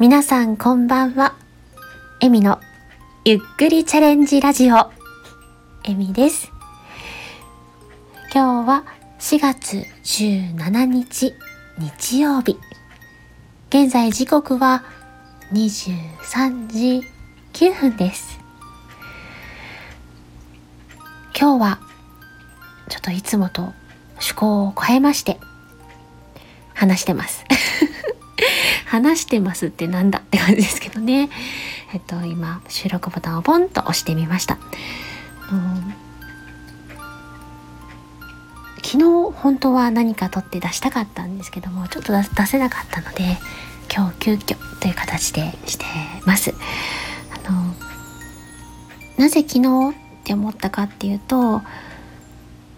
皆さんこんばんは。エミのゆっくりチャレンジラジオ。エミです。今日は4月17日日曜日。現在時刻は23時9分です。今日はちょっといつもと趣向を変えまして話してます。話してますってなんだって感じですけどね。えっと、今、収録ボタンをポンと押してみました。うん昨日本当は何か撮って出したかったんですけどもちょっと出せなかったので今日急遽という形でしてますあのなぜ昨日って思ったかっていうとあ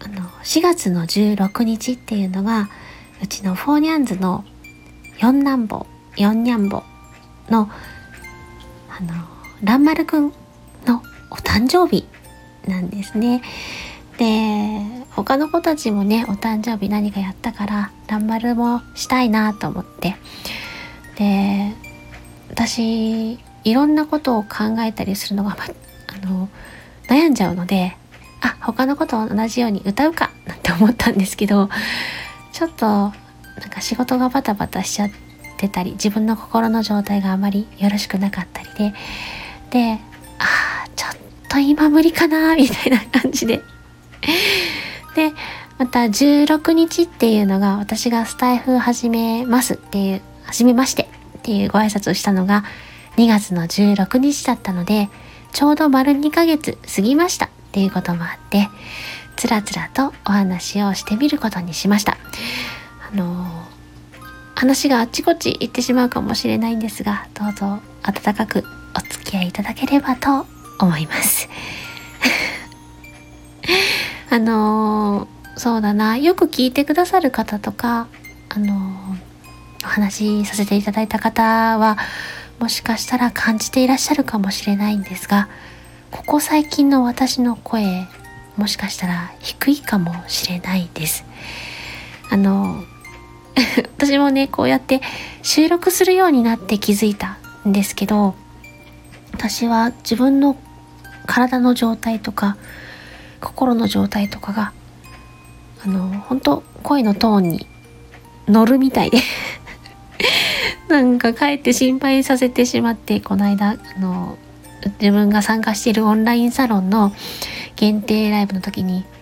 の4月の16日っていうのがうちのフォーニャンズの四男坊四ニャン坊のあのランマルくんのお誕生日なんですね。で他の子たちもねお誕生日何かやったからランマルもしたいなと思って。で私いろんなことを考えたりするのが、まあの悩んじゃうのであ他のことと同じように歌うかなんて思ったんですけどちょっとなんか仕事がバタバタしちゃってたり自分の心の状態があまりよろしくなかったりでであーちょっと今無理かなみたいな感じで。でまた16日っていうのが私がスタイフ始めますっていう始めましてっていうご挨拶をしたのが2月の16日だったのでちょうど丸2ヶ月過ぎましたっていうこともあってつらつらとお話をしてみることにしました。話があっちこっち行ってしまうかもしれないんですがどうぞ温かくお付き合いいただければと思います。あのーそうだな。よく聞いてくださる方とかあのーお話しさせていただいた方はもしかしたら感じていらっしゃるかもしれないんですがここ最近の私の声もしかしたら低いかもしれないです。あの 私もねこうやって収録するようになって気づいたんですけど私は自分の体の状態とか心の状態とかがあの本当声のトーンに乗るみたいで なんかかえって心配させてしまってこの間あの自分が参加しているオンラインサロンの限定ライブの時に「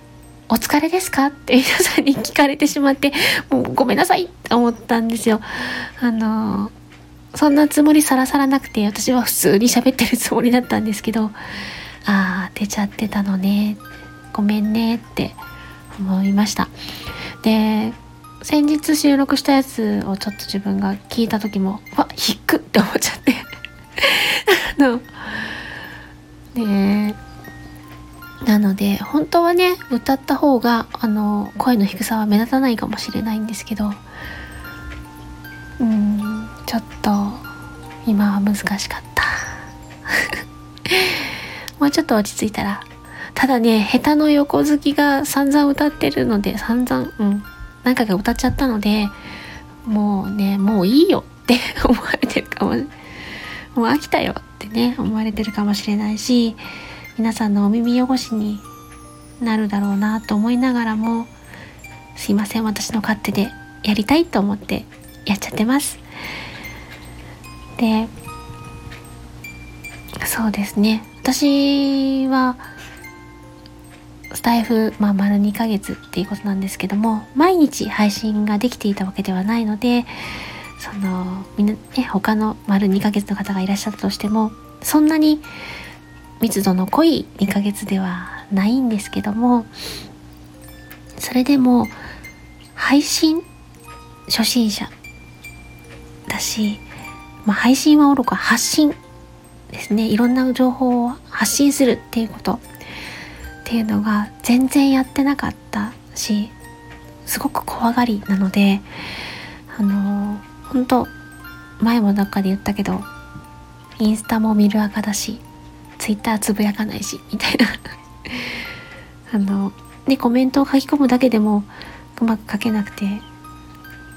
お疲れですか?」って皆さんに聞かれてしまってもうごめんなさいって思ったんですよ。あのそんなつもりさらさらなくて私は普通に喋ってるつもりだったんですけどああ出ちゃってたのねごめんねって思いました。で先日収録したやつをちょっと自分が聞いた時もわ引くって思っちゃって あのねえなので本当はね歌った方があの声の低さは目立たないかもしれないんですけどうんちょっと今は難しかった。もうちょっと落ち着いたら。ただね下手の横好きが散々歌ってるので散々うん何回か歌っちゃったのでもうねもういいよって 思われてるかももう飽きたよってね思われてるかもしれないし皆さんのお耳汚しになるだろうなと思いながらもすいません私の勝手でやりたいと思ってやっちゃってます。でそうですね。私はスタイフ、まあ、丸2ヶ月っていうことなんですけども毎日配信ができていたわけではないのでそのみんなね他の丸2ヶ月の方がいらっしゃったとしてもそんなに密度の濃い2ヶ月ではないんですけどもそれでも配信初心者だし、まあ、配信はおろか発信ですね。いろんな情報を発信するっていうこと。っていうのが全然やってなかったしすごく怖がりなのであの本当前も中で言ったけどインスタも見る赤だしツイッターつぶやかないしみたいな。あのでコメントを書き込むだけでもうまく書けなくて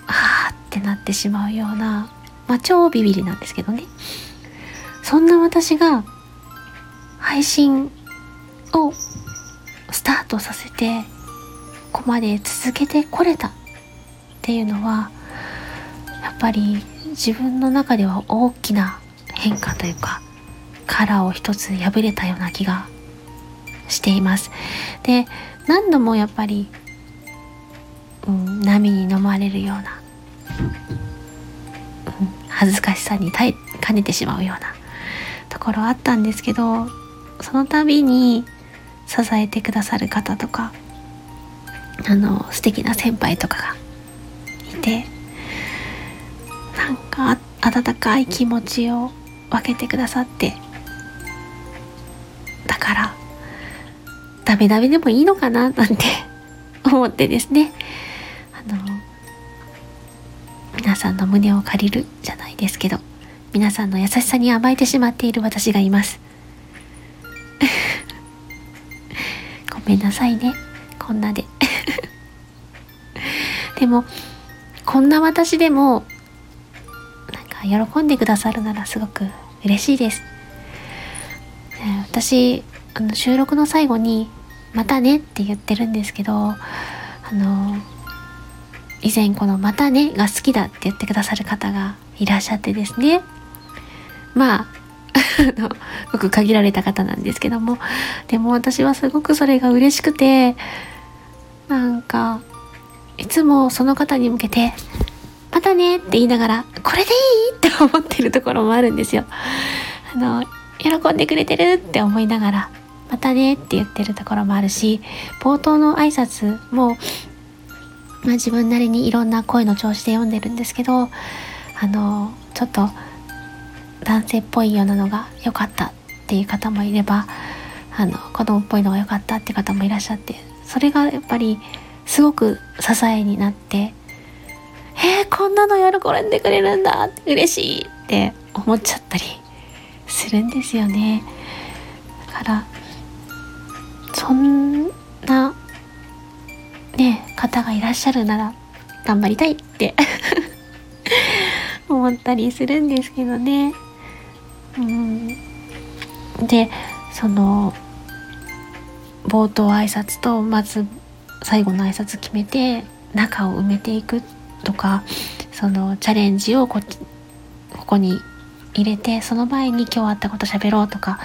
あーってなってしまうようなまあ超ビビりなんですけどね。そんな私が配信をスタートさせてここまで続けてこれたっていうのはやっぱり自分の中では大きな変化というかカラーを一つ破れたような気がしています。で何度もやっぱり、うん、波に飲まれるような、うん、恥ずかしさに耐えかねてしまうようなところあったんですけどその度に支えてくださる方とかあの素敵な先輩とかがいてなんか温かい気持ちを分けてくださってメダメでもいいのかななんて 思ってですね。あの皆さんの胸を借りるじゃないですけど皆さんの優しさに甘えてしまっている私がいます。ごめんなさいね。こんなで。でもこんな私でもなんか喜んでくださるならすごく嬉しいです、え私あの収録の最後に「またね」って言ってるんですけどあの以前この「またね」が好きだって言ってくださる方がいらっしゃってですねまあ ごく限られた方なんですけどもでも私はすごくそれが嬉しくてなんかいつもその方に向けて「またね」って言いながら「これでいい?」って思ってるところもあるんですよ。あの喜んでくれてるって思いながら「またね」って言ってるところもあるし冒頭の挨拶も、まあ、自分なりにいろんな声の調子で読んでるんですけどあのちょっと男性っぽいようなのが良かったっていう方もいればあの子供っぽいのが良かったって方もいらっしゃってそれがやっぱりすごく支えになってえー、こんなの喜んでくれるんだ嬉しいって思っちゃったりするんですよね。だからそんなね方がいらっしゃるなら頑張りたいって 思ったりするんですけどね。うん。でその冒頭挨拶とまず最後の挨拶決めて中を埋めていくとかそのチャレンジをこここに入れてその前に今日あったこと喋ろうとか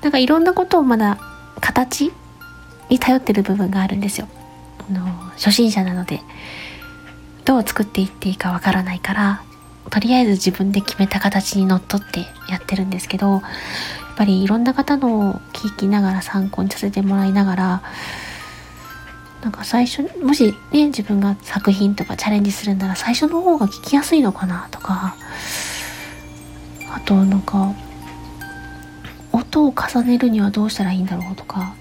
なんかいろんなことをまだ形に頼ってる部分があるんですよ。あの初心者なのでどう作っていっていいかわからないからとりあえず自分で決めた形にのっとってやってるんですけどやっぱりいろんな方の聞きながら参考にさせてもらいながらなんか最初もしね自分が作品とかチャレンジするなら最初の方が聞きやすいのかなとかあとなんか音を重ねるにはどうしたらいいんだろうとか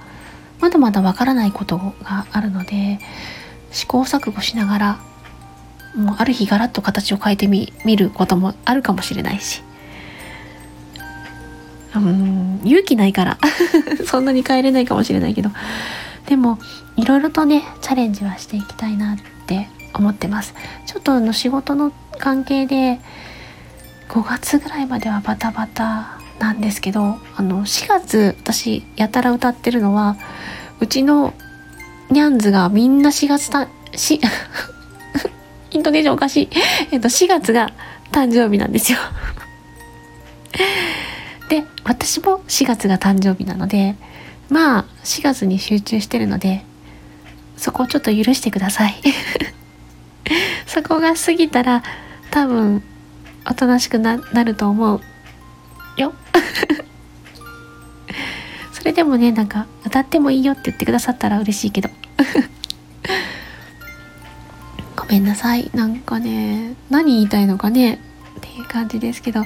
まだまだわからないことがあるので試行錯誤しながらもうある日ガラッと形を変えてみ見ることもあるかもしれないし。うん勇気ないから そんなに変えれないかもしれないけど。でもいろいろとねチャレンジはしていきたいなって思ってます。ちょっとあの仕事の関係で5月ぐらいまではバタバタなんですけどあの4月私やたら歌ってるのはうちのニャンズがみんな4月たし イントネーションおかしい。えっと、4月が誕生日なんですよ。で、私も4月が誕生日なので、まあ、4月に集中してるので、そこをちょっと許してください。そこが過ぎたら、多分、おとなしくなると思うよ。それでもね、なんか、歌ってもいいよって言ってくださったら嬉しいけど。ごめんなさい。なんかね何言いたいのかね。っていう感じですけど。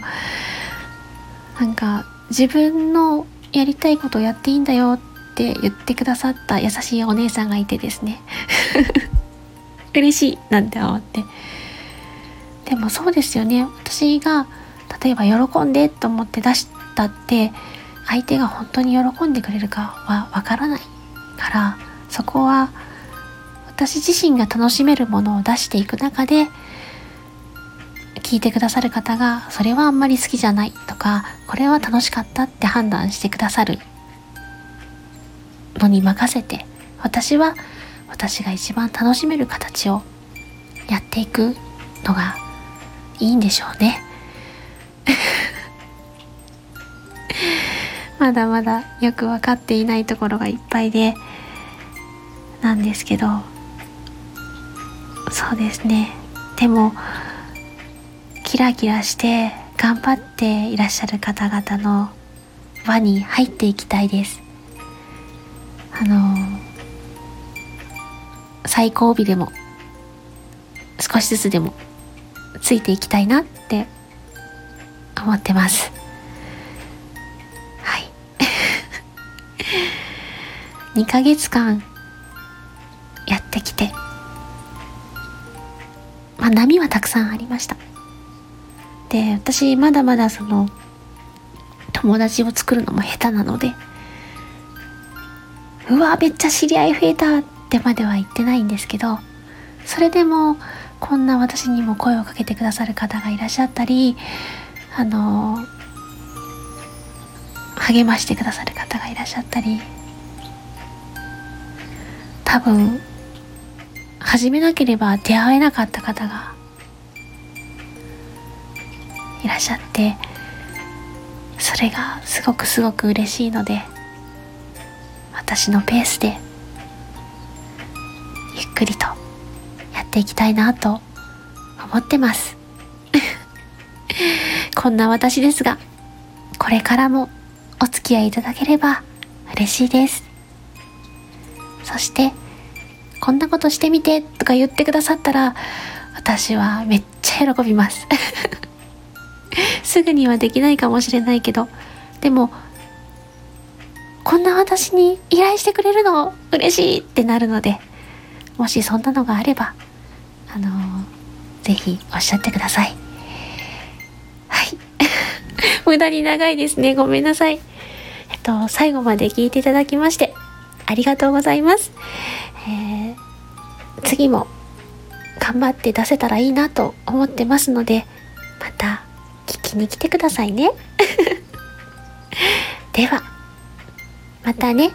なんか自分のやりたいことをやっていいんだよって言ってくださった優しいお姉さんがいてですね。嬉しいなんて思って。でもそうですよね。私が例えば喜んでと思って出したって相手が本当に喜んでくれるかはわからないからそこは私自身が楽しめるものを出していく中で聞いてくださる方がそれはあんまり好きじゃないとかこれは楽しかったって判断してくださるのに任せて私は私が一番楽しめる形をやっていくのがいいんでしょうね。まだまだよく分かっていないところがいっぱいでなんですけど。そうですね。でもキラキラして頑張っていらっしゃる方々の輪に入っていきたいです。あの最後尾でも少しずつでもついていきたいなって思ってます。はい。2ヶ月間やってきてまあ波はたくさんありました。で私まだまだその友達を作るのも下手なのでうわめっちゃ知り合い増えたってまでは言ってないんですけどそれでもこんな私にも声をかけてくださる方がいらっしゃったりあの励ましてくださる方がいらっしゃったり多分始めなければ出会えなかった方がいらっしゃってそれがすごくすごく嬉しいので私のペースでゆっくりとやっていきたいなと思ってます。こんな私ですがこれからもお付き合いいただければ嬉しいです。そしてこんなことしてみてとか言ってくださったら私はめっちゃ喜びます。すぐにはできないかもしれないけどでもこんな私に依頼してくれるの嬉しいってなるのでもしそんなのがあればあのー、ぜひおっしゃってください。はい 無駄に長いですね。ごめんなさい。えっと最後まで聞いていただきましてありがとうございます、えー、次も頑張って出せたらいいなと思ってますのでまた聞きに来てくださいね。ではまたね。